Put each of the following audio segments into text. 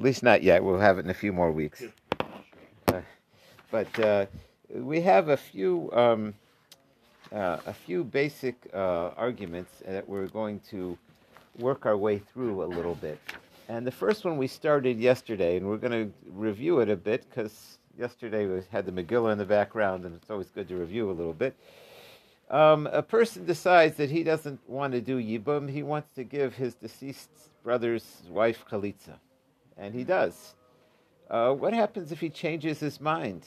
at least not yet. We'll have it in a few more weeks. But uh, we have a few um, uh, a few basic uh, arguments that we're going to work our way through a little bit. And the first one we started yesterday, and we're going to review it a bit because yesterday we had the Megillah in the background, and it's always good to review a little bit. Um, a person decides that he doesn't want to do Yibum, he wants to give his deceased brother's wife Chalitza. And he does. Uh, what happens if he changes his mind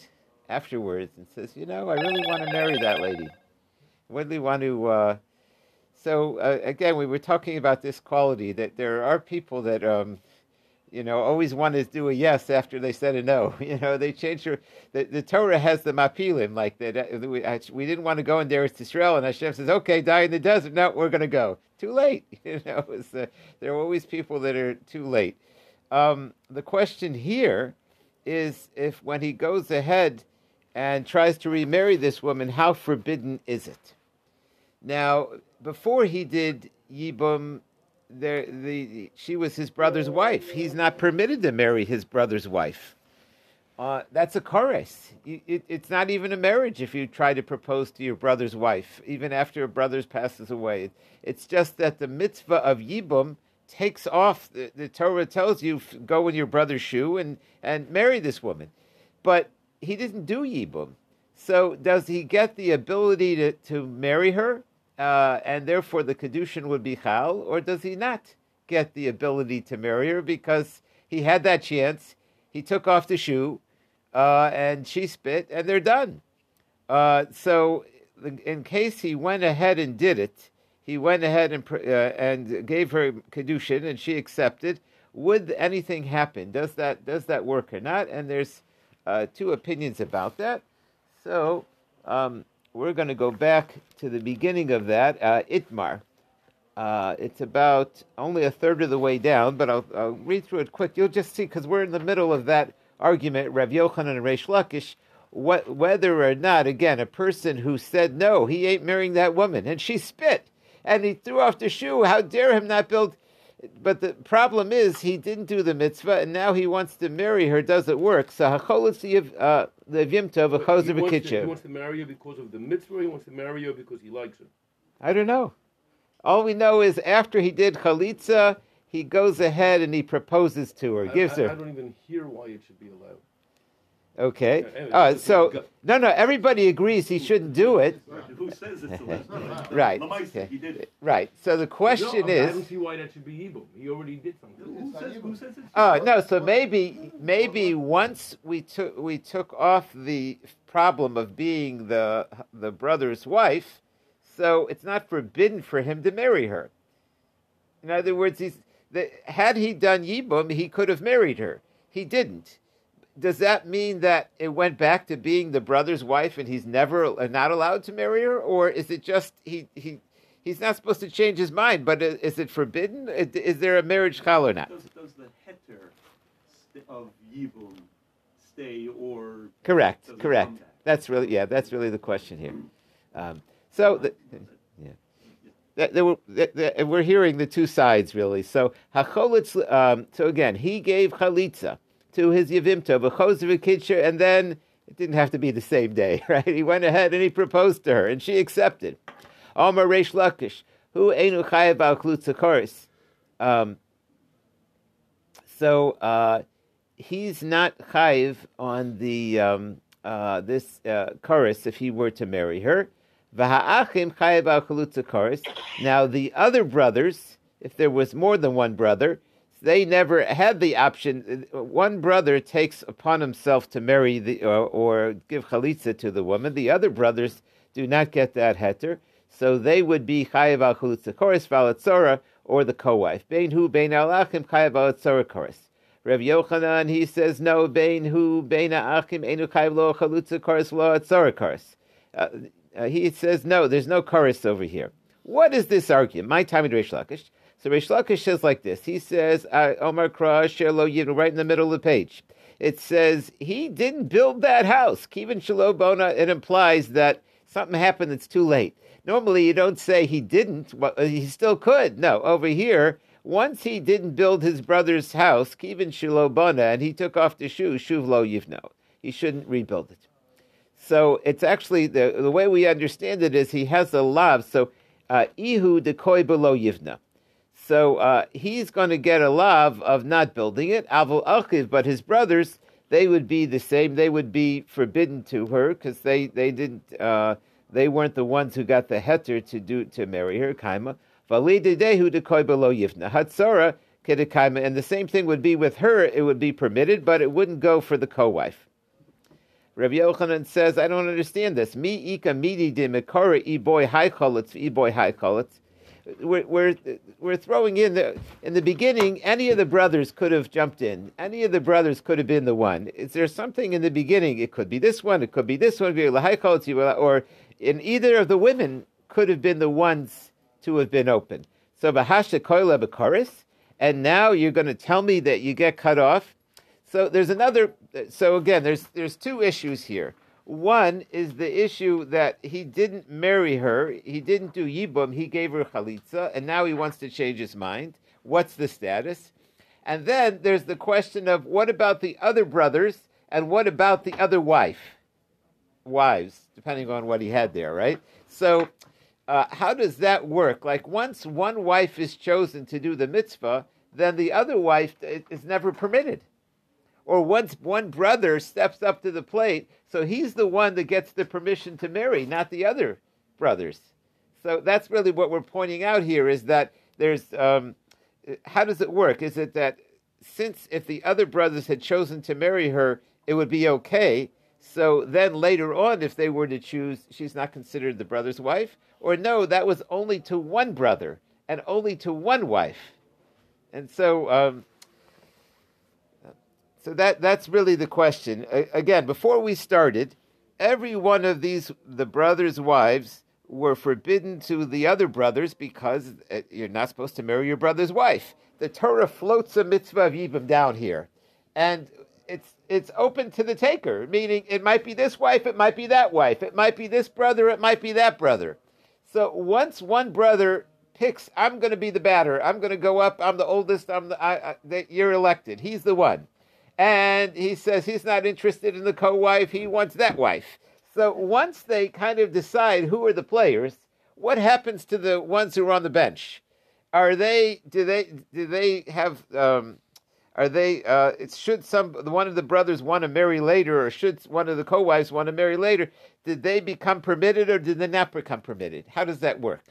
afterwards and says, you know, I really want to marry that lady? Really want to. Uh, so, uh, again, we were talking about this quality that there are people that. Um, you know, always want to do a yes after they said a no. You know, they change their, the, the Torah has the mapilim, like that. Uh, we, we didn't want to go in there to Israel, and Hashem says, okay, die in the desert. No, we're going to go. Too late. You know, uh, there are always people that are too late. Um, the question here is if when he goes ahead and tries to remarry this woman, how forbidden is it? Now, before he did Yibum, there, the, she was his brother's wife. He's not permitted to marry his brother's wife. Uh, that's a chorus. It, it's not even a marriage if you try to propose to your brother's wife, even after a brother's passes away. It's just that the mitzvah of Yibum takes off. The, the Torah tells you go in your brother's shoe and, and marry this woman. But he didn't do Yibum. So does he get the ability to, to marry her? uh, and therefore the kedushin would be chal, or does he not get the ability to marry her because he had that chance? He took off the shoe, uh, and she spit, and they're done. Uh, so, in case he went ahead and did it, he went ahead and uh, and gave her kedushin, and she accepted. Would anything happen? Does that does that work or not? And there's uh, two opinions about that. So. Um, we're going to go back to the beginning of that, uh, Itmar. Uh, it's about only a third of the way down, but I'll, I'll read through it quick. You'll just see, because we're in the middle of that argument, Rav Yochanan and Reish Lakish, what, whether or not, again, a person who said no, he ain't marrying that woman, and she spit, and he threw off the shoe, how dare him not build but the problem is he didn't do the mitzvah, and now he wants to marry her. Does it work? So uh, the vimta of a choser He wants to marry her because of the mitzvah. He wants to marry her because he likes her. I don't know. All we know is after he did chalitza, he goes ahead and he proposes to her, I, gives I, her. I don't even hear why it should be allowed. Okay. Yeah, uh, so no, no. Everybody agrees he shouldn't do it. Who says it's? Right. Okay. He did. Right. So the question no, I don't is. see why that should be Hebrew. He already did something. Who says, who says it's Oh no! So maybe maybe once we took we took off the problem of being the the brother's wife, so it's not forbidden for him to marry her. In other words, he's the, had he done yibum, he could have married her. He didn't. Does that mean that it went back to being the brother's wife and he's never uh, not allowed to marry her, or is it just he he? He's not supposed to change his mind, but is, is it forbidden? Is, there a marriage chal or not? Does, does the heter of Yibum stay or Correct, correct. That's really yeah. That's really the question here. Um, so the, yeah, that, that we're, that, that we're hearing the two sides really. So. Um, so again, he gave chalitza to his yevimta v'chozer and then it didn't have to be the same day, right? He went ahead and he proposed to her, and she accepted. Omar Reish Lakish, who enu chayav al. Um So. Uh, he's not chayiv on the um, uh, this uh, chorus if he were to marry her. V'ha'achim chayiv al. Now the other brothers, if there was more than one brother, they never had the option. One brother takes upon himself to marry the or, or give chalitza to the woman. The other brothers do not get that heter, so they would be chayiv al chalutza chorus valatzora or the co-wife. Bein hu bein alachim chayiv al tzora chorus. Rav Yochanan, he says, no, bein hu, bein achim, enu chayv lo chalutza kars lo atzara kars. Uh, uh, he says, no, there's no chorus over here. What is this argument? My time in Reish Lakish. So Reish Lakish says like this. He says, uh, Omar Kra, Sher lo yivnu, right in the middle of the page. It says, he didn't build that house. Kivin shalo bona, it implies that something happened that's too late. Normally, you don't say he didn't, but he still could. No, over here, once he didn't build his brother's house, Kivin Shilobana, and he took off the shoe, Shuv Lo Yivno. He shouldn't rebuild it. So it's actually the the way we understand it is he has a lav. So uh, ihu dekoy below yivna. So uh, he's going to get a love of not building it. Avol achiv, but his brothers they would be the same. They would be forbidden to her because they they didn't uh, they weren't the ones who got the heter to do to marry her. Kaima validedehu dekoy below yivna hatzara kedekaima, and the same thing would be with her. It would be permitted, but it wouldn't go for the co-wife. Rabbi Yochanan says, I don't understand this. Mi ika midi de mekara e boy haicholitz e boy haicholitz. We're, we're, we're throwing in the in the beginning. Any of the brothers could have jumped in. Any of the brothers could have been the one. Is there something in the beginning? It could be this one. It could be this one. Or in either of the women could have been the ones to have been open. So bahasha bekaris, and now you're going to tell me that you get cut off. So there's another. So again, there's there's two issues here. One is the issue that he didn't marry her. He didn't do yibum. He gave her chalitza, and now he wants to change his mind. What's the status? And then there's the question of what about the other brothers, and what about the other wife, wives, depending on what he had there, right? So. Uh, how does that work? Like once one wife is chosen to do the mitzvah, then the other wife is never permitted or once one brother steps up to the plate, so he's the one that gets the permission to marry, not the other brothers. So that's really what we're pointing out here is that there's um, how does it work? Is it that since if the other brothers had chosen to marry her, it would be okay. So then later on, if they were to choose, she's not considered the brother's wife, or no, that was only to one brother and only to one wife. And so um, so that that's really the question. again, before we started, every one of these the brothers' wives were forbidden to the other brothers because uh, you're not supposed to marry your brother's wife. The Torah floats a mitzvah of yibum down here, and it's it's open to the taker. Meaning, it might be this wife, it might be that wife, it might be this brother, it might be that brother. So once one brother picks, I'm going to be the batter. I'm going to go up. I'm the oldest. I'm the. I, I, they, you're elected. He's the one and he says he's not interested in the co-wife, he wants that wife. So once they kind of decide who are the players, what happens to the ones who are on the bench? Are they do they do they have um, are they uh, it should some one of the brothers want to marry later or should one of the co-wives want to marry later did they become permitted or did they not become permitted how does that work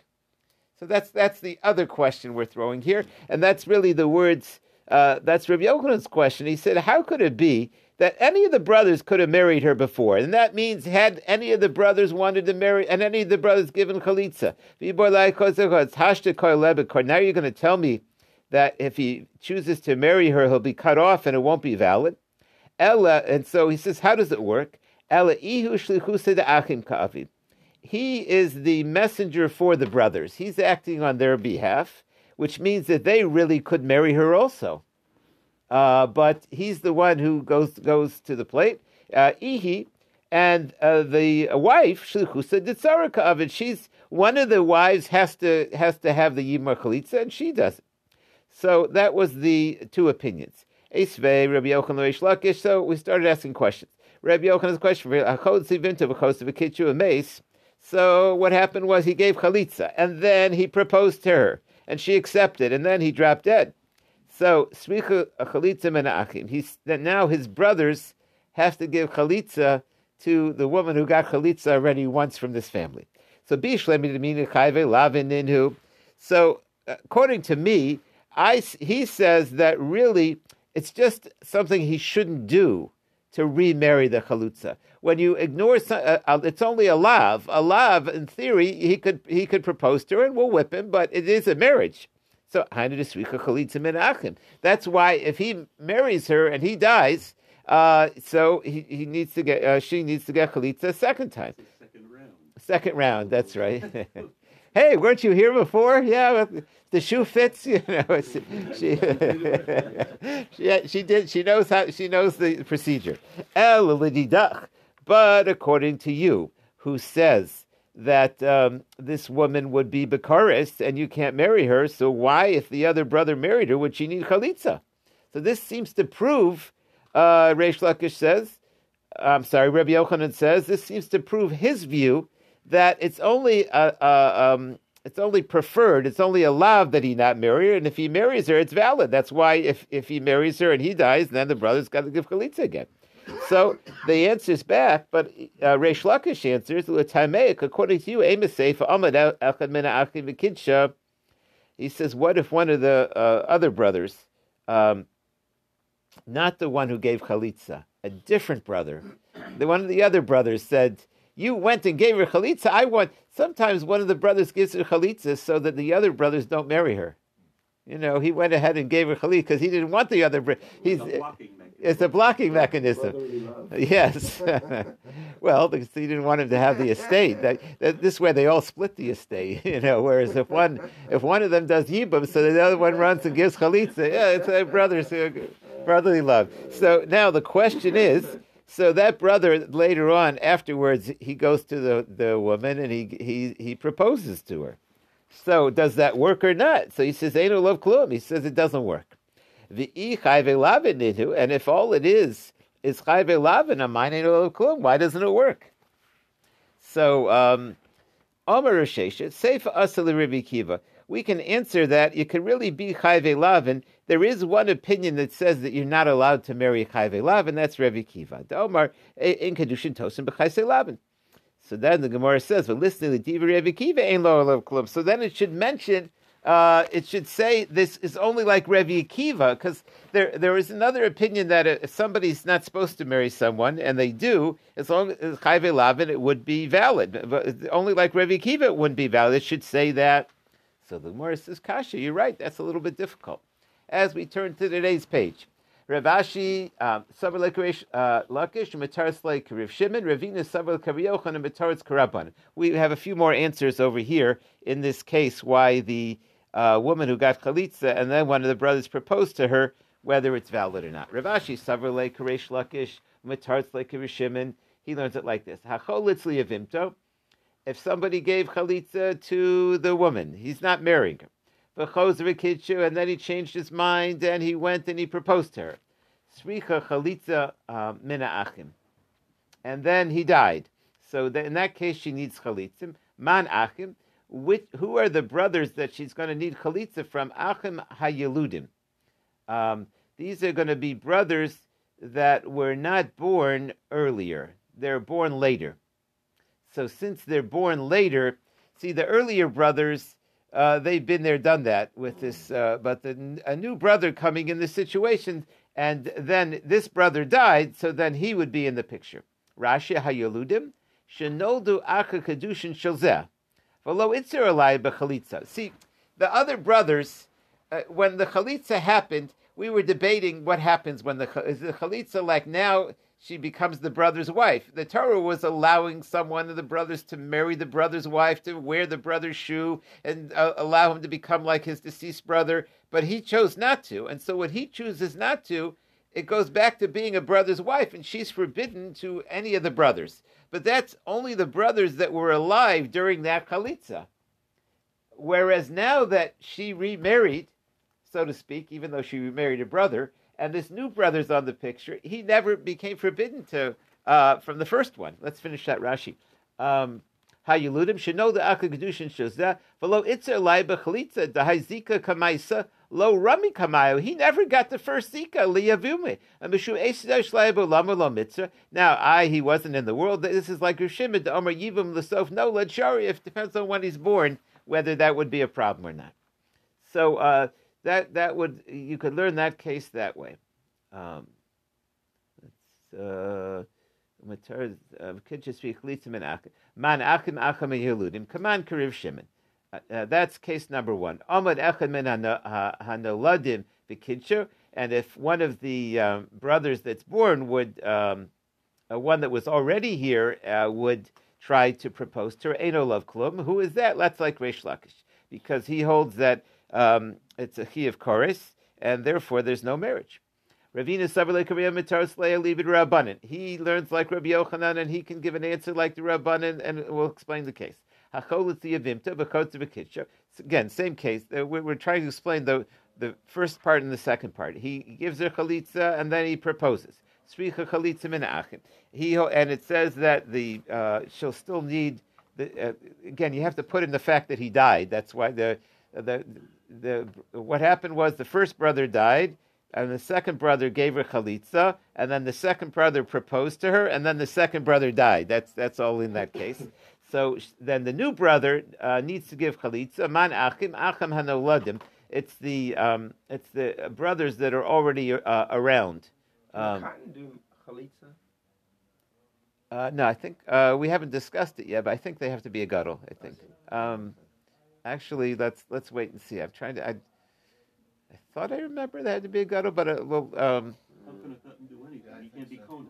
so that's that's the other question we're throwing here and that's really the words uh, that's Rabbi Yochanan's question. He said, How could it be that any of the brothers could have married her before? And that means, had any of the brothers wanted to marry, and any of the brothers given chalitza. Now you're going to tell me that if he chooses to marry her, he'll be cut off and it won't be valid. Ella, and so he says, How does it work? Ella ihu achim He is the messenger for the brothers. He's acting on their behalf which means that they really could marry her also. Uh, but he's the one who goes goes to the plate. Uh, Ihi and uh, the wife Shlichusa Ditzaraka of it. She's one of the wives has to has to have the Yimar Chalitza, and she doesn't. So that was the two opinions. Rabbi Yochanan Lakish. So we started asking questions. Rabbi Yochanan's question: So what happened was he gave chalitza, and then he proposed to her and she accepted, and then he dropped dead. So chalitza men achim. He's that now his brothers have to give chalitza to the woman who got chalitza already once from this family. So lavin So according to me, I he says that really it's just something he shouldn't do to remarry the chalutza. When you ignore, uh, uh, it's only a lav. A lav, in theory, he could he could propose to her and we'll whip him, but it is a marriage. So That's why if he marries her and he dies, uh, so he, he needs to get uh, she needs to get chalitza a second time. Second round. Second round. That's right. hey, weren't you here before? Yeah, the shoe fits. You know, she, she, she did. She knows how. She knows the procedure. El But according to you, who says that um, this woman would be Bekaris and you can't marry her. So why, if the other brother married her, would she need chalitza? So this seems to prove, uh, Reish Lakish says, I'm sorry, Rabbi Yochanan says, this seems to prove his view that it's only uh, uh, um, it's only preferred, it's only allowed that he not marry her, and if he marries her, it's valid. That's why if, if he marries her and he dies, then the brother's got to give chalitza again. So the answer's back, but uh, Reish Lakish answers, according to you, he says, what if one of the uh, other brothers, um, not the one who gave chalitza, a different brother, the one of the other brothers said, you went and gave her chalitza. I want. Sometimes one of the brothers gives her chalitza so that the other brothers don't marry her. You know, he went ahead and gave her chalitza because he didn't want the other. He's. It's a blocking mechanism. Yes. well, because he didn't want him to have the estate. That, that, this way they all split the estate. You know, whereas if one if one of them does yibum, so the other one runs and gives chalitza, yeah, it's a brother's brotherly love. So now the question is so that brother later on, afterwards, he goes to the, the woman and he, he, he proposes to her. So does that work or not? So he says, Ain't no love klum. He says it doesn't work. And if all it is is chayve lavin, love klum, why doesn't it work? So, um, Omer Roshesha, Seifa Asali Rabbi Akiva we can answer that you can really be chayve lavin. There is one opinion that says that you're not allowed to marry chayve lavin. That's Revi Kiva. The Omar in kedushin tosim b'chayse lavin. So then the Gemara says, "But listening to Diva Revi Kiva ain't lower club." So then it should mention. Uh, it should say this is only like Revi Akiva because there there is another opinion that if somebody's not supposed to marry someone and they do, as long as Chayve Lavin, it would be valid. But only like Revi Akiva, it wouldn't be valid. It should say that so the Gemara says, Kasha, you're right, that's a little bit difficult. As we turn to today's page, Rav Ashi, um, Savar uh, Lakish, Mataris Rav Shimon, Ravina Savar Kaviyochan, and Mataris Karaban. We have a few more answers over here in this case why the uh, woman who got Chalitza and then one of the brothers proposed to her, whether it's valid or not. Rav Ashi, Savar like Karesh Lakish, Mataris like he learns it like this. Hacholitz liyavimto, if somebody gave chalitza to the woman, he's not marrying her. And then he changed his mind and he went and he proposed to her. Sricha chalitza uh, mina achim. And then he died. So in that case, she needs chalitza. Man achim. Which, who are the brothers that she's going to need chalitza from? Achim hayeludim. Um, these are going to be brothers that were not born earlier. They're born later. So since they're born later, see the earlier brothers, uh, they've been there, done that with this. Uh, but the, a new brother coming in this situation, and then this brother died, so then he would be in the picture. Rashi hayoludim shenoldu acha kedushin shelzeh See, the other brothers, uh, when the chalitza happened, we were debating what happens when the is the chalitza like now she becomes the brother's wife. The Torah was allowing someone of the brothers to marry the brother's wife, to wear the brother's shoe, and uh, allow him to become like his deceased brother, but he chose not to. And so, when he chooses not to, it goes back to being a brother's wife, and she's forbidden to any of the brothers. But that's only the brothers that were alive during that chalitza. Whereas now that she remarried, so to speak, even though she remarried a brother, and this new brother's on the picture. He never became forbidden to uh, from the first one. Let's finish that Rashi. Um, Hayuludim should know the akagdushin shozeh v'lo itzer laiba chalitza dahai kamaisa lo rami kamayo. He never got the first zika mitzvah. Now, I he wasn't in the world. This is like Rishimid the Omer Yivim Lesof. No, Shari. If depends on when he's born, whether that would be a problem or not. So. Uh, that that would you could learn that case that way. Um, uh, Man achim achim Kaman kariv shimon. Uh, uh, that's case number one. Amad echad min hanoladim v'kidshu. And if one of the um, brothers that's born would, um, uh, one that was already here, uh, would try to propose to her, Eno love klum. Who is that? That's like Reish Lakish, because he holds that um, it's a chi of chorus, and therefore there's no marriage. Ravina. He learns like Rabbi Yochanan, and he can give an answer like the Rabbanan, and we'll explain the case. Again, same case. Uh, We're, trying to explain the the first part and the second part. He gives her chalitza and then he proposes. He and it says that the uh, she'll still need the uh, again. You have to put in the fact that he died. That's why the the the what happened was the first brother died. And the second brother gave her chalitza, and then the second brother proposed to her, and then the second brother died. That's that's all in that case. So then the new brother uh, needs to give chalitza. Man achim achim hanoladim. It's the um, it's the brothers that are already uh, around. Um, Katan do chalitza. uh, no, I think uh, we haven't discussed it yet, but I think they have to be a gadol. I think. Um, actually, let's let's wait and see. I'm trying to. I, I thought I remember they had to be a gadol, but uh, well, um, How can a Katan do anything? He can't be Conan.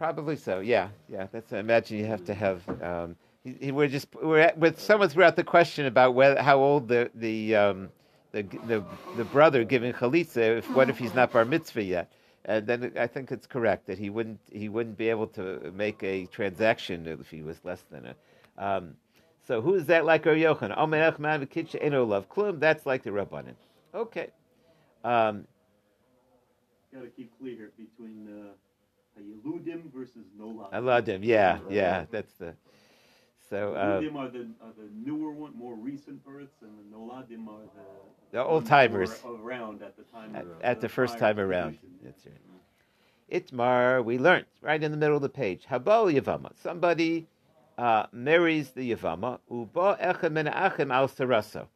Probably so. Yeah, yeah. That's. I imagine you have to have. Um, he, he, we're just we're at, with someone threw out the question about whether how old the the um, the, the the brother giving chalitza. If what if he's not bar mitzvah yet? And then I think it's correct that he wouldn't he wouldn't be able to make a transaction if he was less than a. Um, so who is that like Rav Yochanan? Omer Echman v'kitcha eno love klum. That's like the Rabbanim. Okay. Um, Got to keep clear between uh, Yeludim versus Nolad. Aladim. Yeah, yeah. That's the. So. Uh, Yeludim are the are the newer one, more recent births, and the Noladim are the The old-timers. around at the time. at, at the first time around. tradition. That's right. Itmar, we learned right in the middle of the page. Habal Yavama. Somebody uh, marries the Yavama. Uba echem min achem al saraso.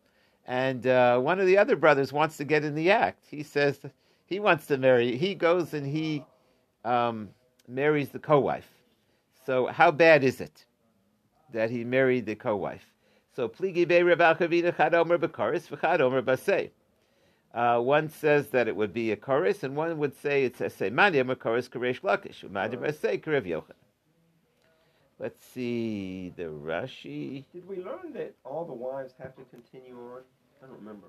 And uh, one of the other brothers wants to get in the act. He says he wants to marry. He goes and he um, marries the co-wife. So how bad is it that he married the co-wife? So pligi be Rav Achavina chad omer b'karis v'chad omer basei. Uh, one says that it would be a chorus, and one would say it's a seimanim a chorus karesh lakish, umadim a say karev yochanan. Let's see the Rashi. Did we learn that all the wives have to continue on? I don't remember.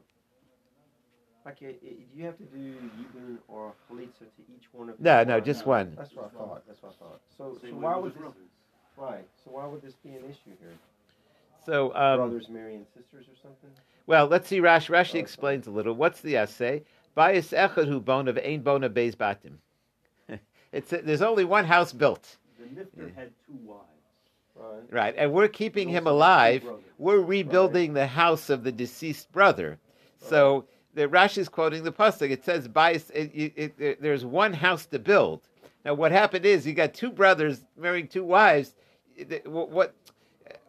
Like, i- i- do you have to do yibum or chalitza to each one of? No, no, wives? just one. That's what I thought. That's what I thought. So, Same so why would this? Right. So why would this be an issue here? So, um, Brothers marrying sisters or something? well, let's see. Rashi, Rashi explains a little. What's the essay? Bias echad hu bone of ein bone of beis batim. It's there's only one house built, The Nifter had two wives. Right. right? And we're keeping him alive. We're rebuilding the house of the deceased brother. So the Rashi is quoting the pasuk. It says, "Bias." It, it, it, there's one house to build. Now, what happened is you got two brothers marrying two wives. What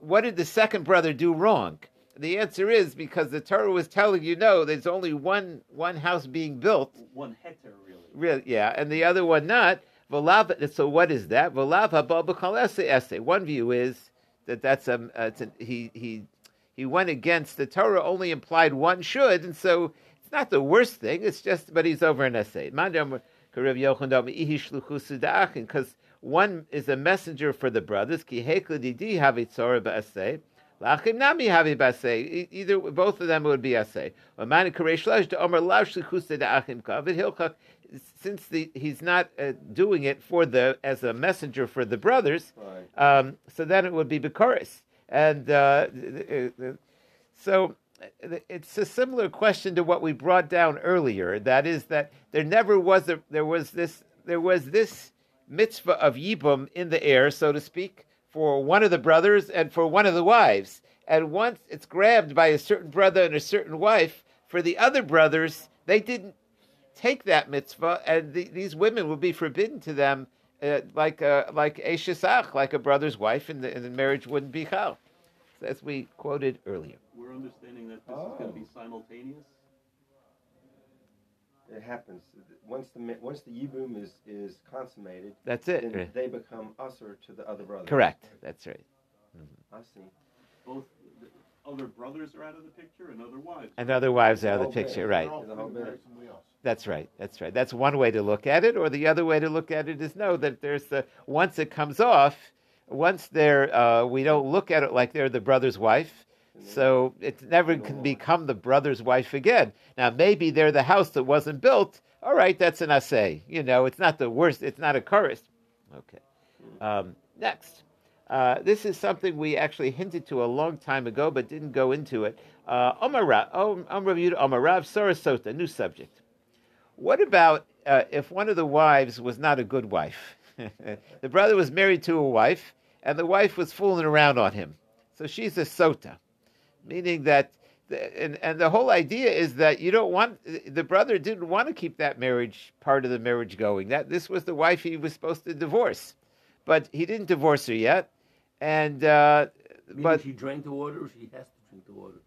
what, did the second brother do wrong? The answer is because the Torah was telling you, no, there's only one one house being built. One heter, really. Really, yeah, and the other one not. So what is that? V'lav haba b'chal esse esse. One view is that that's a, uh, he he he went against the Torah. Only implied one should, and so not the worst thing. It's just, but he's over an essay. Because one is a messenger for the brothers. Ki havi tzora ba'aseh. Lachim nami havi ba'aseh. Either both of them would be aseh. Amani karesh lash to omer lav shlichusa da'achim kavid. Since the, he's not uh, doing it for the as a messenger for the brothers, um, so then it would be Bikoris. And uh, so it's a similar question to what we brought down earlier. That is that there never was a, there was this there was this mitzvah of yibum in the air, so to speak, for one of the brothers and for one of the wives. And once it's grabbed by a certain brother and a certain wife, for the other brothers, they didn't take that mitzvah, and the, these women would be forbidden to them, uh, like a, like a like a brother's wife, and the, and the marriage wouldn't be chal, as we quoted earlier. We're understanding that this is going Oh. to be simultaneous. It happens once the once the yibum is is consummated, That's it. then right. they become usher to the other brothers. Correct. That's right. I see. Both the other brothers are out of the picture and other wives. And other wives are out of the Oh, picture, man. right? The whole bit. That's right. That's right. That's one way to look at it. Or the other way to look at it is no, that there's the once it comes off, once they're uh, we don't look at it like they're the brother's wife. So it never can become the brother's wife again. Now maybe they're the house that wasn't built. All right, that's an assay. You know, it's not the worst. It's not a chorus. Okay. Um, next, uh, this is something we actually hinted to a long time ago, but didn't go into it. Uh, Omarav, Omarav Sarasota, new subject. What about uh, if one of the wives was not a good wife? the brother was married to a wife, and the wife was fooling around on him. So she's a sota, meaning that, the, and, and the whole idea is that you don't want, the brother didn't want to keep that marriage, part of the marriage going. That This was the wife he was supposed to divorce. But he didn't divorce her yet. And, uh, but she drank the water, or she has to drink the water.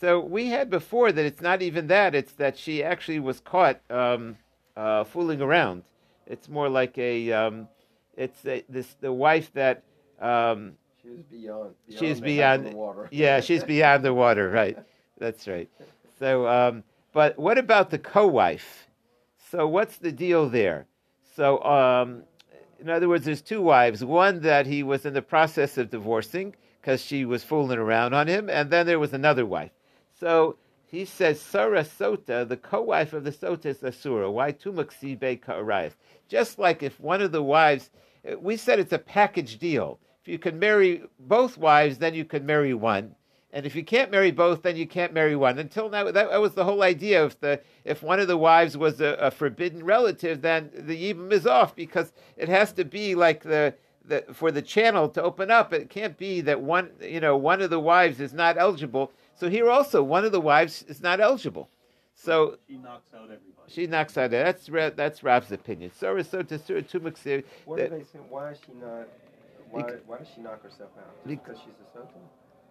So we had before that it's not even that; it's that she actually was caught um, uh, fooling around. It's more like a, um, it's a, this the wife that, um, She was beyond. beyond She's the beyond- the water. yeah, she's beyond the water, right? That's right. So, um, but what about the co-wife? So what's the deal there? So, um, in other words, there's two wives. One that he was in the process of divorcing because she was fooling around on him, and then there was another wife. So he says, Sarah Sota, the co-wife of the Sota is Asura. Why tumaksibe ka'arayas? Just like if one of the wives, we said it's a package deal. If you can marry both wives, then you can marry one. And if you can't marry both, then you can't marry one. Until now, that, that was the whole idea. If the if one of the wives was a, a forbidden relative, then the yibum is off because it has to be like the, the for the channel to open up. It can't be that one you know one of the wives is not eligible. So here also, one of the wives is not eligible. So She knocks out everybody. she knocks out. That's Ra- that's Rav's opinion. So so to to to What that- are they? Why is she not? Why, Bec- why does she knock herself out? Just because she's a sota?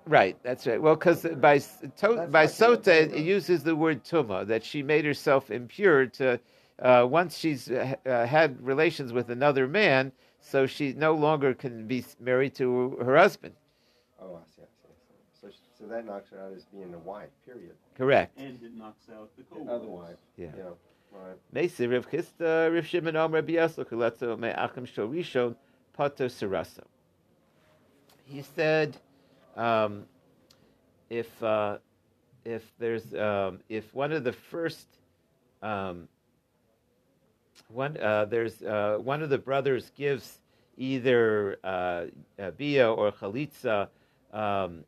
Right, that's right. Well, because by s- to, by sota the it, uses the word tuma that she made herself impure to uh, once she's uh, uh, had relations with another man, so she no longer can be married to her husband. Oh, I see, I see, I see. So, so that knocks her out as being a wife, period. Correct. And it knocks out the co The other wife. Yeah. You know, right. Mesi Rav Chisda Rav Shimon Omer Rabbi Yasser Chulatzo Me'achim Shorishon Pater Saraso. He said, um, if uh, if there's um, if one of the first um, one uh, there's uh, one of the brothers gives either uh, bia or chalitza um,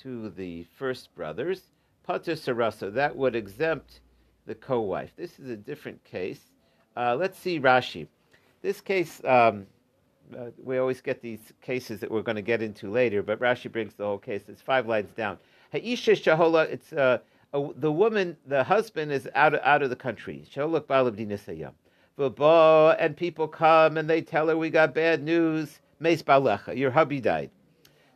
to the first brothers, pater sarasa, that would exempt the co-wife. This is a different case. Uh, let's see Rashi. This case, um, uh, we always get these cases that we're going to get into later, but Rashi brings the whole case. It's five lines down. Ha'isha shahola, it's uh, a, the woman, the husband is out of, out of the country. Shaholak ba'alav dinasayam. V'bo, and people come and they tell her, we got bad news. Meis balecha, your hubby died.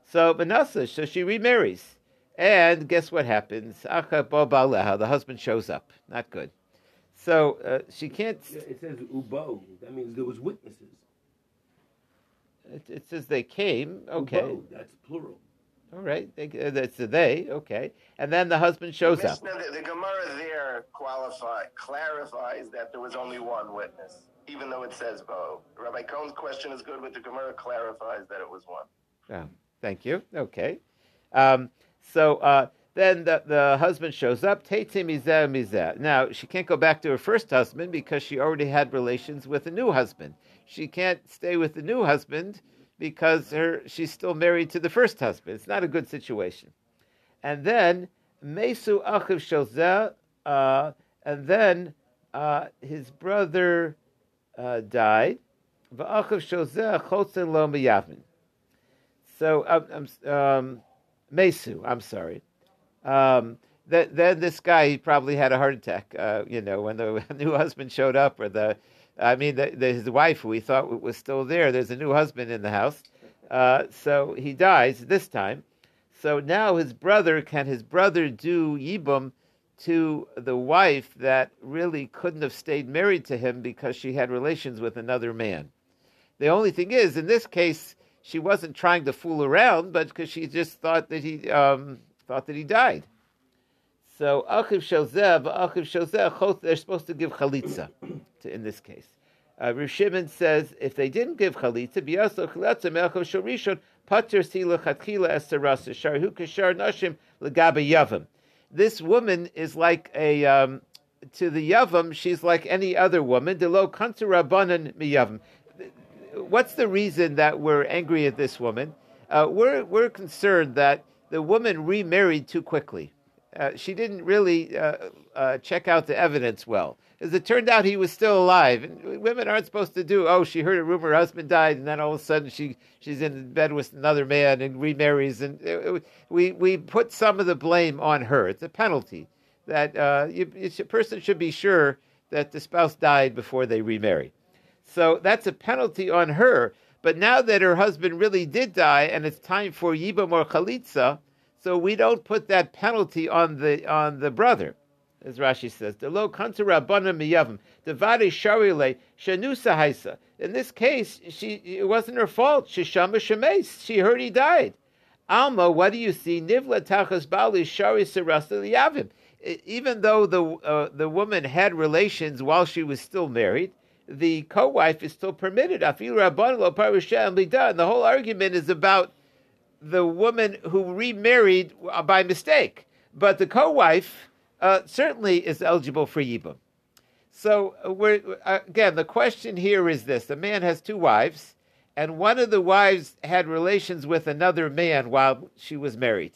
So Manasseh, so she remarries. And guess what happens? Bo the husband shows up. Not good. So uh, she can't. Yeah, it says ubo. That means there was witnesses. It, it says they came. Okay, Ubo, that's plural. all right. They, uh, that's a they. Okay, and then the husband shows up. Mishnah, the, the Gemara there qualify, clarifies that there was only one witness, even though it says Bo. Rabbi Cohn's question is good, but the Gemara clarifies that it was one. Oh, thank you. Okay. Um, so uh, then the, the husband shows up. Teiti mizeh mizeh. Now she can't go back to her first husband because she already had relations with a new husband. She can't stay with the new husband because her she's still married to the first husband. It's not a good situation. And then mesu achiv shozeh, uh and then uh, his brother uh, died. V'achiv shozeh chotzen lo miyavin. So um, um, um, Mesu, I'm sorry. Um, th- then this guy he probably had a heart attack. Uh, you know, when the new husband showed up, or the, I mean, the, the, his wife, we thought was still there. There's a new husband in the house, uh, so he dies this time. So now his brother can his brother do yibum to the wife that really couldn't have stayed married to him because she had relations with another man. The only thing is, in this case, she wasn't trying to fool around, but because she just thought that he um, thought that he died. So achiv shozeh, achiv shozeh, they're supposed to give chalitza to, in this case. Uh, Rav Shimon says if they didn't give chalitza, biyaso chalitza melchom shorishon pater si lechatchila esarasa sharhu kashar nashim legabe yavam. This woman is like a um, to the yavam. She's like any other woman. Delo kantu rabbanan miyavam. What's the reason that we're angry at this woman? Uh, we're we're concerned that the woman remarried too quickly. Uh, she didn't really uh, uh, check out the evidence well. As it turned out, he was still alive. And women aren't supposed to do. Oh, she heard a rumor her husband died, and then all of a sudden she she's in bed with another man and remarries. And it, it, we we put some of the blame on her. It's a penalty that uh, a person should be sure that the spouse died before they remarry. So that's a penalty on her. But now that her husband really did die, and it's time for yibam or chalitza, so we don't put that penalty on the on the brother, as Rashi says. The lo kanta rabbana miyavim devade sharile shanusa haisa. In this case, she it wasn't her fault. Shishama shemes. She heard he died. Alma, what do you see? Nivla tachas bali shari liyavim. Even though the uh, the woman had relations while she was still married, the co-wife is still permitted. Afil rabban lo parusha and the whole argument is about the woman who remarried by mistake, but the co-wife uh, certainly is eligible for yibum. So uh, uh, again, the question here is this: a man has two wives, and one of the wives had relations with another man while she was married,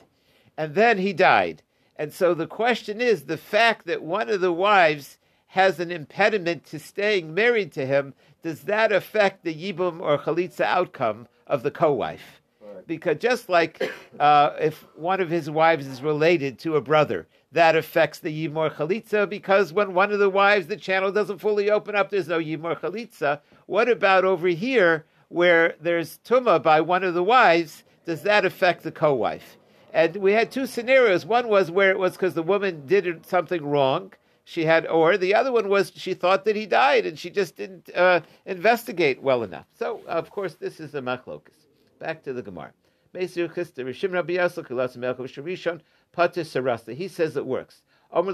and then he died. And so the question is: the fact that one of the wives has an impediment to staying married to him, does that affect the yibum or chalitza outcome of the co-wife? Because just like uh, if one of his wives is related to a brother, that affects the Yimor Chalitza because when one of the wives, the channel doesn't fully open up, there's no Yimor Chalitza. What about over here where there's Tuma by one of the wives? Does that affect the co wife? And we had two scenarios. One was where it was because the woman did something wrong. She had, or the other one was she thought that he died and she just didn't uh, investigate well enough. So, of course, this is a machlokus. Back to the Gemara. He says it works. I'm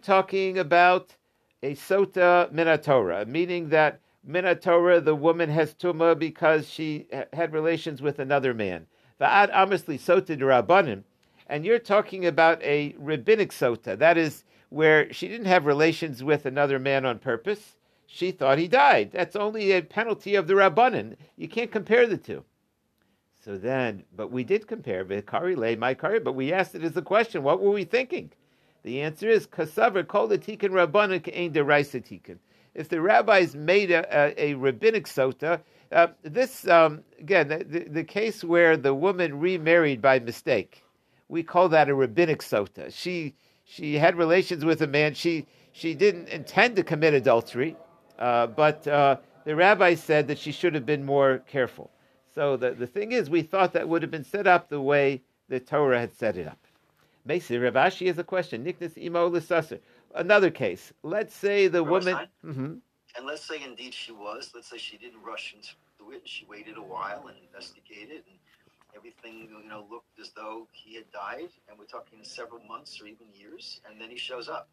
talking about a sota minatora, meaning that minatora, the woman has tuma because she had relations with another man. And you're talking about a rabbinic sota, that is where she didn't have relations with another man on purpose she thought he died. That's only a penalty of the Rabbanan. You can't compare the two. So then, but we did compare Vikari lay my kari, but we asked it as a question. What were we thinking? The answer is Kasavar tikkun rabbanan kain deraisa tikkun. If the rabbis made a, a, a rabbinic sota, uh, this um, again the, the, the, case where the woman remarried by mistake, we call that a rabbinic sota. She she had relations with a man. She she didn't intend to commit adultery. Uh, but uh, the rabbi said that she should have been more careful. So the, the thing is, we thought that would have been set up the way the Torah had set it up. Mesi Rav Ashi has a question. Niknas imo l'sasser. Another case. Let's say the woman. Mm-hmm. And let's say indeed she was. Let's say she didn't rush into it. She waited a while and investigated, and everything you know looked as though he had died. And we're talking several months or even years, and then he shows up.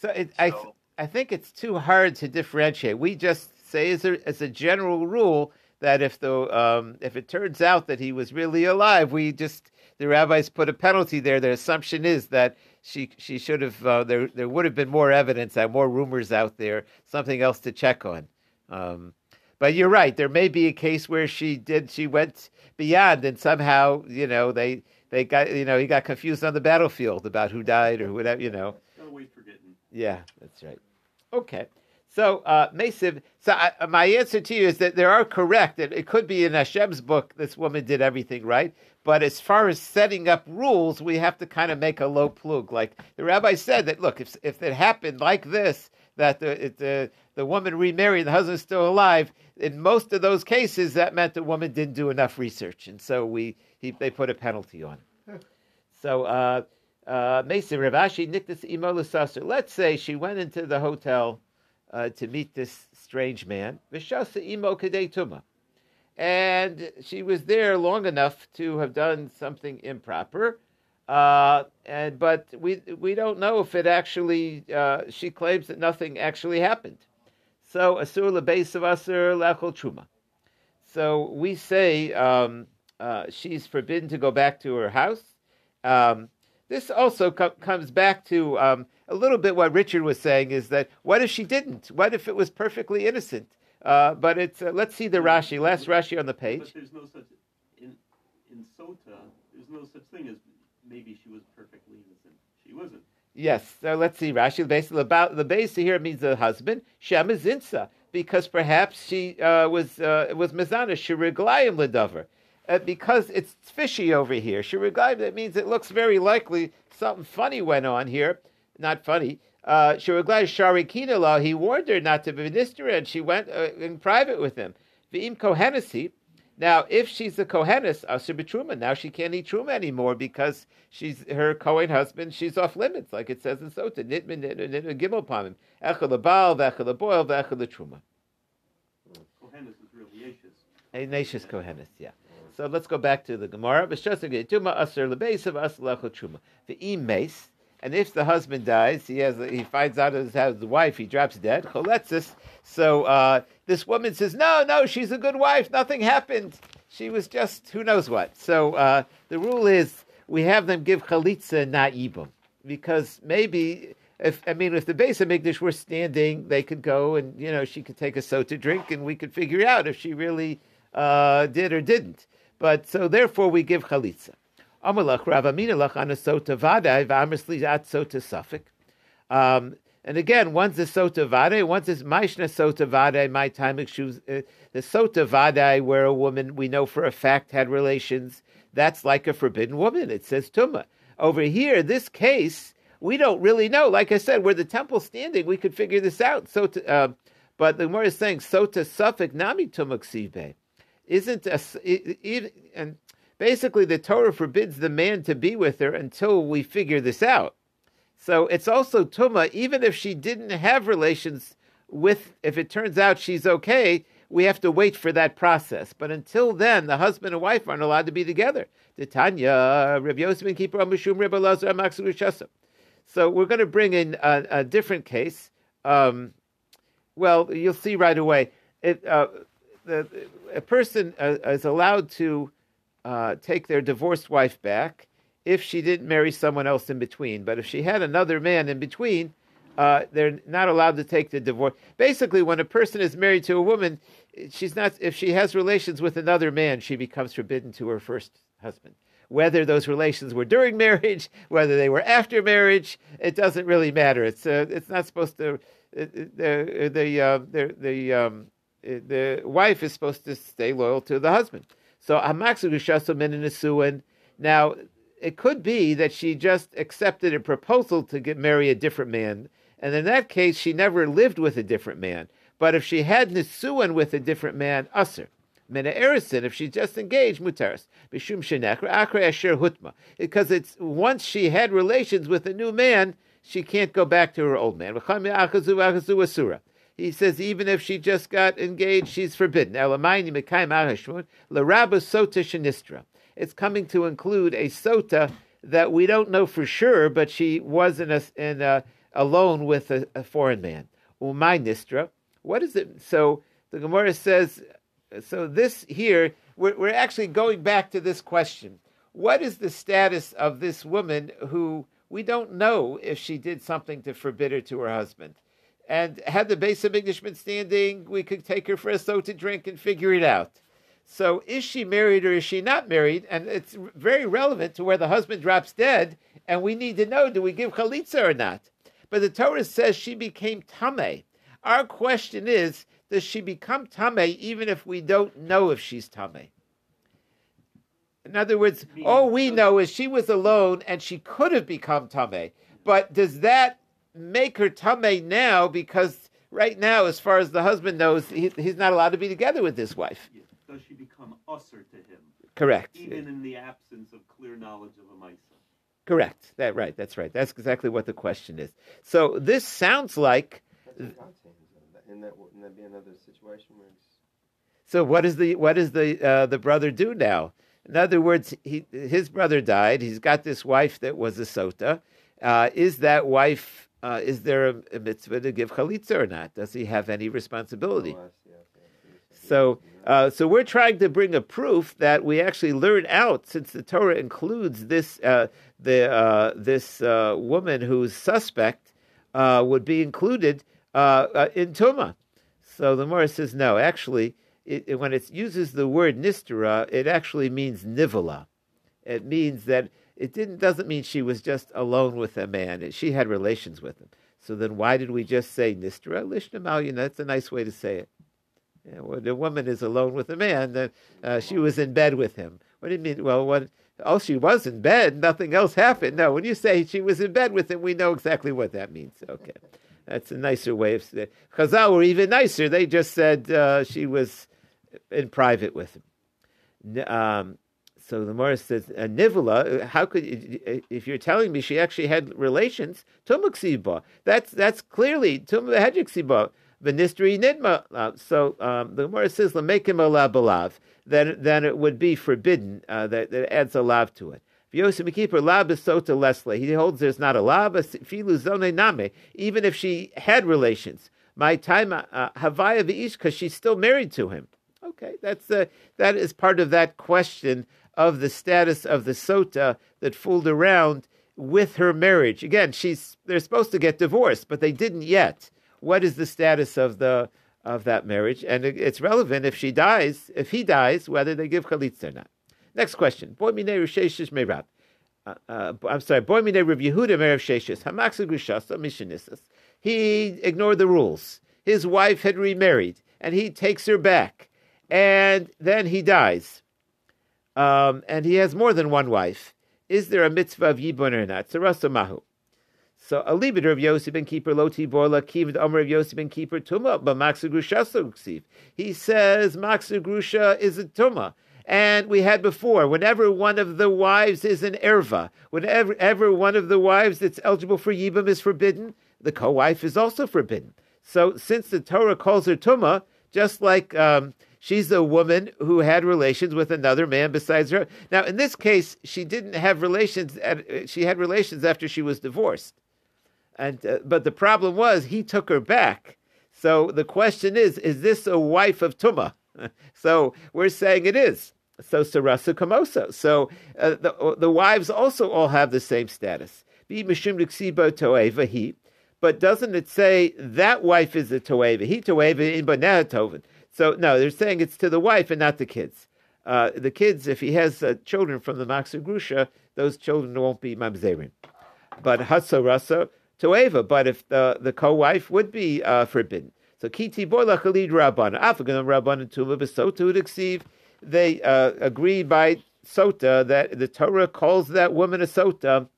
So, it, so I. I think it's too hard to differentiate. We just say as a, as a general rule that if the um, if it turns out that he was really alive, we just the rabbis put a penalty there. The assumption is that she she should have uh, there there would have been more evidence and more rumors out there, something else to check on. Um, but you're right. There may be a case where she did she went beyond and somehow you know they they got you know he got confused on the battlefield about who died or whatever you know. Yeah, that's right. Okay. So, uh, Mesiv, so I, uh, my answer to you is that there are correct. It, it could be in Hashem's book, this woman did everything right. But as far as setting up rules, we have to kind of make a low plug. Like the rabbi said that, look, if, if it happened like this, that the, it, the, the woman remarried, the husband's still alive, in most of those cases, that meant the woman didn't do enough research. And so we he, they put a penalty on. So, uh, uh, Let's say she went into the hotel uh, to meet this strange man. And she was there long enough to have done something improper. Uh, and but we we don't know if it actually. Uh, she claims that nothing actually happened. So asur lebeis of asur lechol truma. So we say um, uh, she's forbidden to go back to her house. Um, this also co- comes back to um, a little bit what Richard was saying is that what if she didn't? What if it was perfectly innocent? Uh, but it's uh, let's see the Rashi, last Rashi on the page. But there's no such in in Sota. There's no such thing as maybe she was perfectly innocent. She wasn't. Yes, so let's see Rashi. Basically, about the base here means the husband. Shem is insa because perhaps she uh, was uh, was mizana shiriglayim. Uh, because it's fishy over here. Shiriglayim, that means it looks very likely something funny went on here. Not funny. Uh, Shiriglayim sharikina law, he warned her not to minister, and she went uh, in private with him. V'im kohenesi. Now, if she's a kohenes, asher b'truma, now she can't eat truma anymore because she's her kohen husband. She's off limits, like it says in Sota. Nitmin nitmin gimel pamim echel lebal v'echel leboil v'echel letruma. Kohenis is really Yeshus. A nacious kohenes, yeah. So let's go back to the Gemara. V'im mace. And if the husband dies, he has he finds out his, his wife, he drops dead. So uh, this woman says, "No, no, she's a good wife. Nothing happened. She was just who knows what." So uh, the rule is we have them give chalitza not yibum because maybe if I mean if the Beis HaMikdash were standing, they could go and you know she could take a sota drink and we could figure out if she really uh, did or didn't. But so therefore we give chalitza. Suffik. Um, and again, once a sota vadai, one's is maishna sota vadai. My time shoes uh, the sota vadai, where a woman we know for a fact had relations. That's like a forbidden woman. It says tuma. Over here, this case, we don't really know. Like I said, where the temple's standing, we could figure this out. So, uh, but the Gemara is saying sota suffik nami tumaksive isn't a, and basically the Torah forbids the man to be with her until we figure this out. So it's also tuma, even if she didn't have relations with. If it turns out she's okay, we have to wait for that process. But until then, the husband and wife aren't allowed to be together. Amishum Rebbe Lazar So we're going to bring in a, a different case. Um, well, you'll see right away. It, uh, the, a person uh, is allowed to uh, take their divorced wife back if she didn't marry someone else in between. But if she had another man in between, uh, they're not allowed to take the divorce. Basically, when a person is married to a woman, she's not. If she has relations with another man, she becomes forbidden to her first husband. Whether those relations were during marriage, whether they were after marriage, it doesn't really matter. It's uh, it's not supposed to. The the uh, the the um, the wife is supposed to stay loyal to the husband. So Hamaksu Gushasu Now, it could be that she just accepted a proposal to get marry a different man, and in that case, she never lived with a different man. But if she had Nisuan with a different man, Usr. Mina Erison, if she just engaged, Mutaris. Bishum Shenekra, Akre Asher Hutma. Because it's once she had relations with a new man, she can't go back to her old man. He says even if she just got engaged, she's forbidden. It's coming to include a sota that we don't know for sure, but she was in a, in a, alone with a, a foreign man. Umay nistra. What is it? So the Gemara says. So this here, we're, we're actually going back to this question. What is the status of this woman who we don't know if she did something to forbid her to her husband? And had the base of English been standing, we could take her for a sota drink and figure it out. So is she married or is she not married? And it's very relevant to where the husband drops dead, and we need to know do we give chalitza or not? But the Torah says she became tame. Our question is, does she become tame even if we don't know if she's tame? In other words, all we know is she was alone and she could have become tame. But does that make her tame now? Because right now, as far as the husband knows, he, he's not allowed to be together with his wife. Does she become usher to him, Correct. even in the absence of clear knowledge of a Misa? Correct. That right. That's right. That's exactly what the question is. So this sounds like. That's what God saying. In that, wouldn't that be another situation where it's So what is the what does the uh, the brother do now? In other words, he, his brother died. He's got this wife that was a sota. Uh, is that wife? Uh, is there a, a, mitzvah to give chalitza or not? Does he have any responsibility? Oh. So, uh, so we're trying to bring a proof that we actually learn out, since the Torah includes this uh, the uh, this uh, woman who's suspect uh, would be included uh, uh, in tuma. So the Gemara says no. Actually, it, it- when it uses the word nistera, it actually means nivola. It means that it didn't doesn't mean she was just alone with a man. She had relations with him. So then, why did we just say nistera lishna malyana? That's a nice way to say it. Yeah, when a woman is alone with a man, then uh, she was in bed with him. What do you mean? Well, what? Oh, she was in bed. Nothing else happened. No, when you say she was in bed with him, we know exactly what that means. Okay, that's a nicer way of saying. Chazal were even nicer. They just said uh, she was in private with him. Um, so the Morris says, uh, Nivula, how could if you're telling me she actually had relations, Tumuksiba. That's that's clearly Tumahedjiksiba. Venistri Nidma. Uh, so um, the Gemara says, Lamekim alav balav. Then then it would be forbidden. Uh, that, that adds a lav to it. V'yosim keeper lab is sota lesle. He holds there's not a lab, a filu zone name, even if she had relations. My time uh, havaya v'ish, because she's still married to him. Okay, that's uh, that is part of that question of the status of the sota that fooled around with her marriage. Again, she's they're supposed to get divorced, but they didn't yet. What is the status of the of that marriage? And it- it's relevant if she dies, if he dies, whether they give chalitza or not. Next question. Boy mine risheshish meirab. Uh, uh, I'm sorry. Boy mine Rav Yehuda meirav sheshes grushasa mishanisas. He ignored the rules. His wife had remarried, and he takes her back, and then he dies. Um, and he has more than one wife. Is there a mitzvah of yibum or not? Sarasa mahu. So a libiter of Yosef ben Keeper loti borla kivd omer of Yosef ben Keeper tuma, but maxu grusha. He says maxu grusha is a tuma. And we had before, whenever one of the wives is an erva, whenever ever one of the wives that's eligible for yibum is forbidden, the co-wife is also forbidden. So since the Torah calls her tuma, just like um, she's a woman who had relations with another man besides her. Now, in this case, she didn't have relations. At, she had relations after she was divorced, and uh, but the problem was he took her back. So the question is: Is this a wife of tuma? so we're saying it is. So sarasa kamosa. So uh, the the wives also all have the same status. Be mishum toeva. But doesn't it say that wife is a toeva? He toeva in banatoven. So no, they're saying it's to the wife and not the kids. Uh, the kids, if he has uh, children from the Maxu Grusha, those children won't be mamzerim. But hatsa rasa toeva. But if the, the co-wife would be uh, forbidden. So kiti boila chalid rabban afagan rabban and tuma besotu diksiv. They uh, agree by sota that the Torah calls that woman a sota.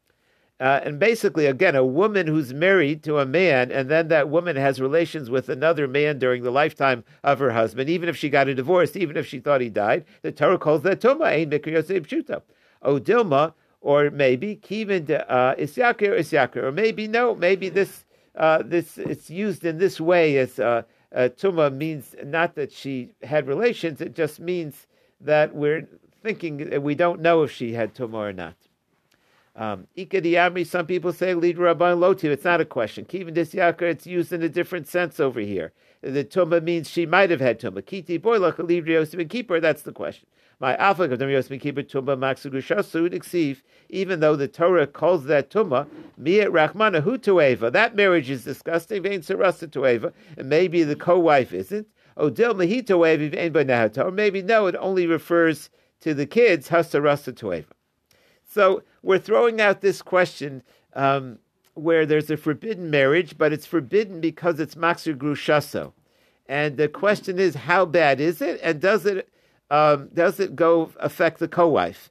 Uh, and basically, again, a woman who's married to a man, and then that woman has relations with another man during the lifetime of her husband, even if she got a divorce, even if she thought he died, the Torah calls that tuma, ein mikra yosef pshuta. Odilma, or maybe kivin uh, isyakir isyakir, or maybe no, maybe this uh, this it's used in this way as uh, uh, tuma means not that she had relations, it just means that we're thinking we don't know if she had tuma or not. Um, some people say lead rabban lotu. It's not a question. Kivin disyakar, it's used in a different sense over here. The tuma means she might have had tuma. Kiti boilach lead keeper. That's the question. My alpha of yosef keeper tuma maksugushasu iksiv. Even though the Torah calls that tuma miat rachmana hu. That marriage is disgusting. Vein sarasa tueva, and maybe the co-wife isn't. Odil mahi tueva vein banahata. Or maybe no, it only refers to the kids hasarasa tueva. So we're throwing out this question um, where there's a forbidden marriage, but it's forbidden because it's maxur grushaso. And the question is, how bad is it, and does it um, does it go affect the co-wife?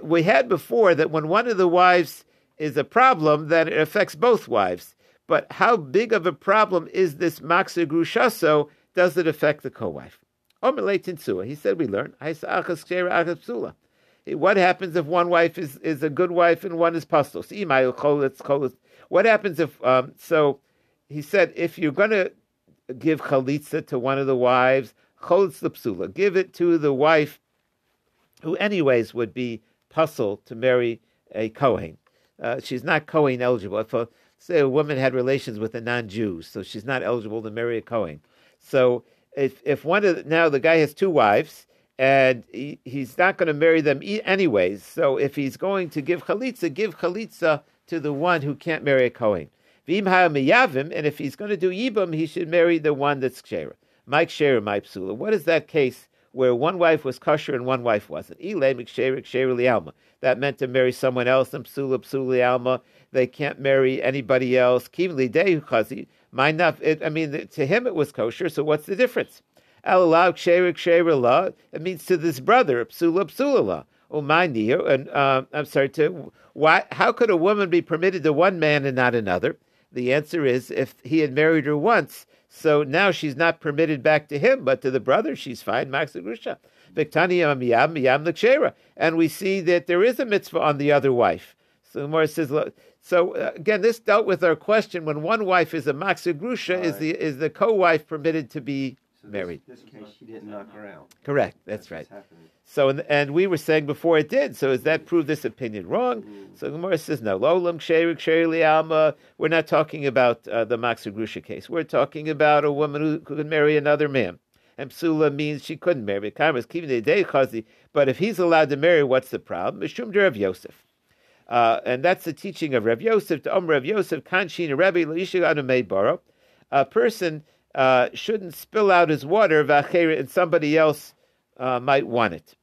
We had before that when one of the wives is a problem, that it affects both wives. But how big of a problem is this maxur grushaso? Does it affect the co-wife? He said we learned. What happens if one wife is, is a good wife and one is pastos? What happens if um, so? He said if you're going to give chalitza to one of the wives, psula, give it to the wife who anyways would be puzzle to marry a Kohen. Uh, she's not Kohen eligible. A, say a woman had relations with a non-Jew, so she's not eligible to marry a Kohen. So if if one of the, now the guy has two wives and he, he's not going to marry them e- anyways. So if he's going to give chalitza, give chalitza to the one who can't marry a Kohen. V'im miyavim, and if he's going to do yibum, he should marry the one that's kshera. Mike kshera, my psula. What is that case where one wife was kosher and one wife wasn't? Ile mikshera kshera lialma. That meant to marry someone else, and psula psula alma. They can't marry anybody else. Kim lidehu chazi. I mean, to him it was kosher. So what's the difference? Alalau ksherik It means to this brother psula psula la. Oh, my and uh, I'm sorry. To why? How could a woman be permitted to one man and not another? The answer is if he had married her once, so now she's not permitted back to him, but to the brother she's fine. And we see that there is a mitzvah on the other wife. So Gemara says, so uh, again, this dealt with our question: when one wife is a maxi grusha, right. is the is the co-wife permitted to be so married? This, this case, she didn't knock her out. Correct. That's, That's right. So, and, and, we were saying before it did. So, does that prove this opinion wrong? Mm. So, Gemara says no. Lolam ksherik alma. We're not talking about uh, the maxi grusha case. We're talking about a woman who, could marry another man. And psula means she couldn't marry. But if he's allowed to marry, what's the problem? Mishum Rav Yosef. Uh, and that's the teaching of Rav Yosef to Om Rav Yosef, Kanshin Rabbi Baro. A person uh, shouldn't spill out his water, and somebody else uh, might want it.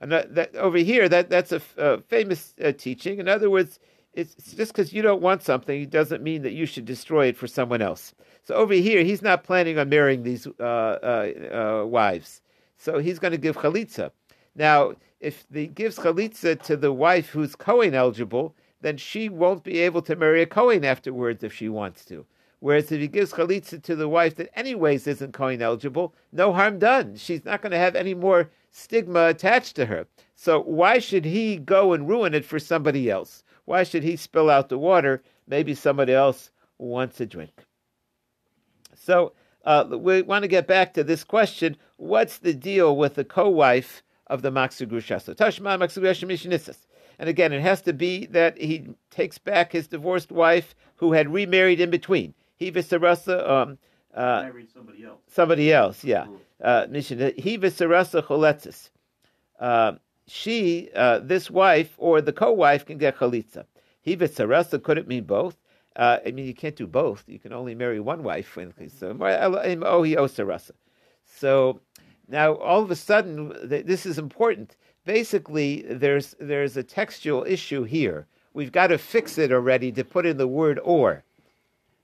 And that, over here, that, that's a, famous uh, teaching. In other words, it's, just because you don't want something it doesn't mean that you should destroy it for someone else. So over here, he's not planning on marrying these uh, uh, wives. So he's going to give chalitza. Now, if he gives chalitza to the wife who's Kohen eligible, then she won't be able to marry a Cohen afterwards if she wants to. Whereas if he gives chalitza to the wife that anyways isn't Kohen eligible, no harm done. She's not going to have any more stigma attached to her. So why should he go and ruin it for somebody else? Why should he spill out the water? Maybe somebody else wants a drink. So uh, we want to get back to this question: What's the deal with the co-wife of the Maksu Grushasa. Tashma Maksu. And again, it has to be that he takes back his divorced wife who had remarried in between. He visarasa um uh, married somebody else. Somebody else, yeah. Uh, he visarasa choletzis. Uh, she, uh, this wife or the co-wife can get chalitza. He visarasa couldn't mean both. Uh, I mean, you can't do both. You can only marry one wife. So, oh, he osarasa. So now, all of a sudden, this is important. Basically, there's there's a textual issue here. We've got to fix it already to put in the word or.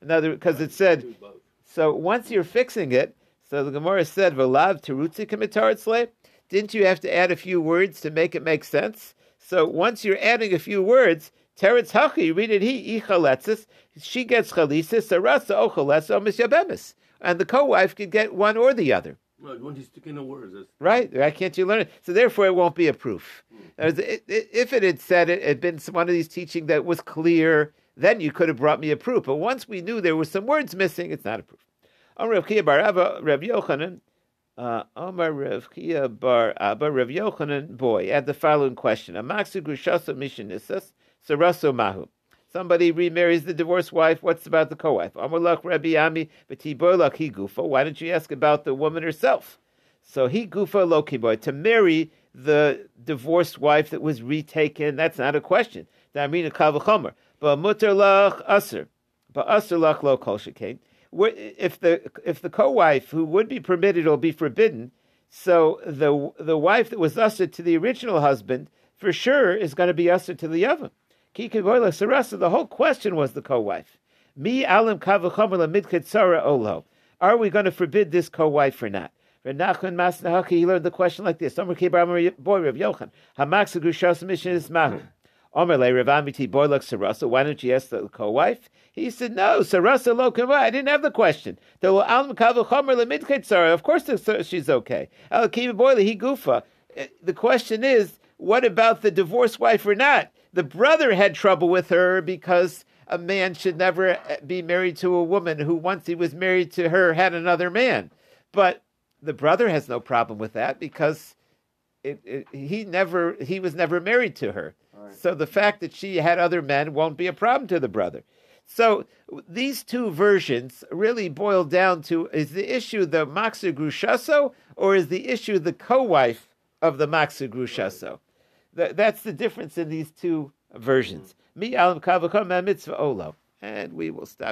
Another because it said. So once you're fixing it, so the Gemara said, "V'lav terutzi k'mitarat Didn't you have to add a few words to make it make sense? So once you're adding a few words, teretz hachi, read it he ichaletzis. She gets chalisis, sarasa o and the co-wife could get one or the other. Right, when he's sticking the words. Right, why can't you learn it? So therefore, it won't be a proof. Mm. If it had said it, had been one of these teaching that was clear, then you could have brought me a proof. But once we knew there were some words missing, it's not a proof. Rav Chia bar Abba, Rav Yochanan, uh, Omar Rav Chia bar Abba, Rav Yochanan, boy, add the following question: Amaksu grushasa mishanisas saraso mahu. Somebody remarries the divorced wife. What's about the co-wife? Amalach Rabbi Ami b'tiborlach he gufa. Why don't you ask about the woman herself? So he gufa lo boy to marry the divorced wife that was retaken. That's not a question. Damina kavachomer. But mutter lach aser. But aser lach lo kol If the if the co-wife who would be permitted will be forbidden, so the the wife that was usher to the original husband for sure is going to be usher to the other. The whole question was the co-wife. Mi alim olo. Are we going to forbid this co-wife or not? Rav Nachman Masnahaki, he learned the question like this. Omer Kibar boy Rav Yochanan. Hamaksa Grushas mission is Mahu. Sarasa. Why don't you ask the co-wife? He said, no, Sarasa lo I didn't have the question. Of course she's okay. Al he gufa. Eh, the question is, what about the divorced wife or not? The brother had trouble with her because a man should never be married to a woman who, once he was married to her, had another man. But the brother has no problem with that because it, it, he never he was never married to her. Right. So the fact that she had other men won't be a problem to the brother. So these two versions really boil down to is the issue the Maxu Grushaso or is the issue the co-wife of the Maxu Grushaso? Th- that's the difference in these two versions. Mm-hmm. Mi alam kavakom mitzvah olo. And we will stop.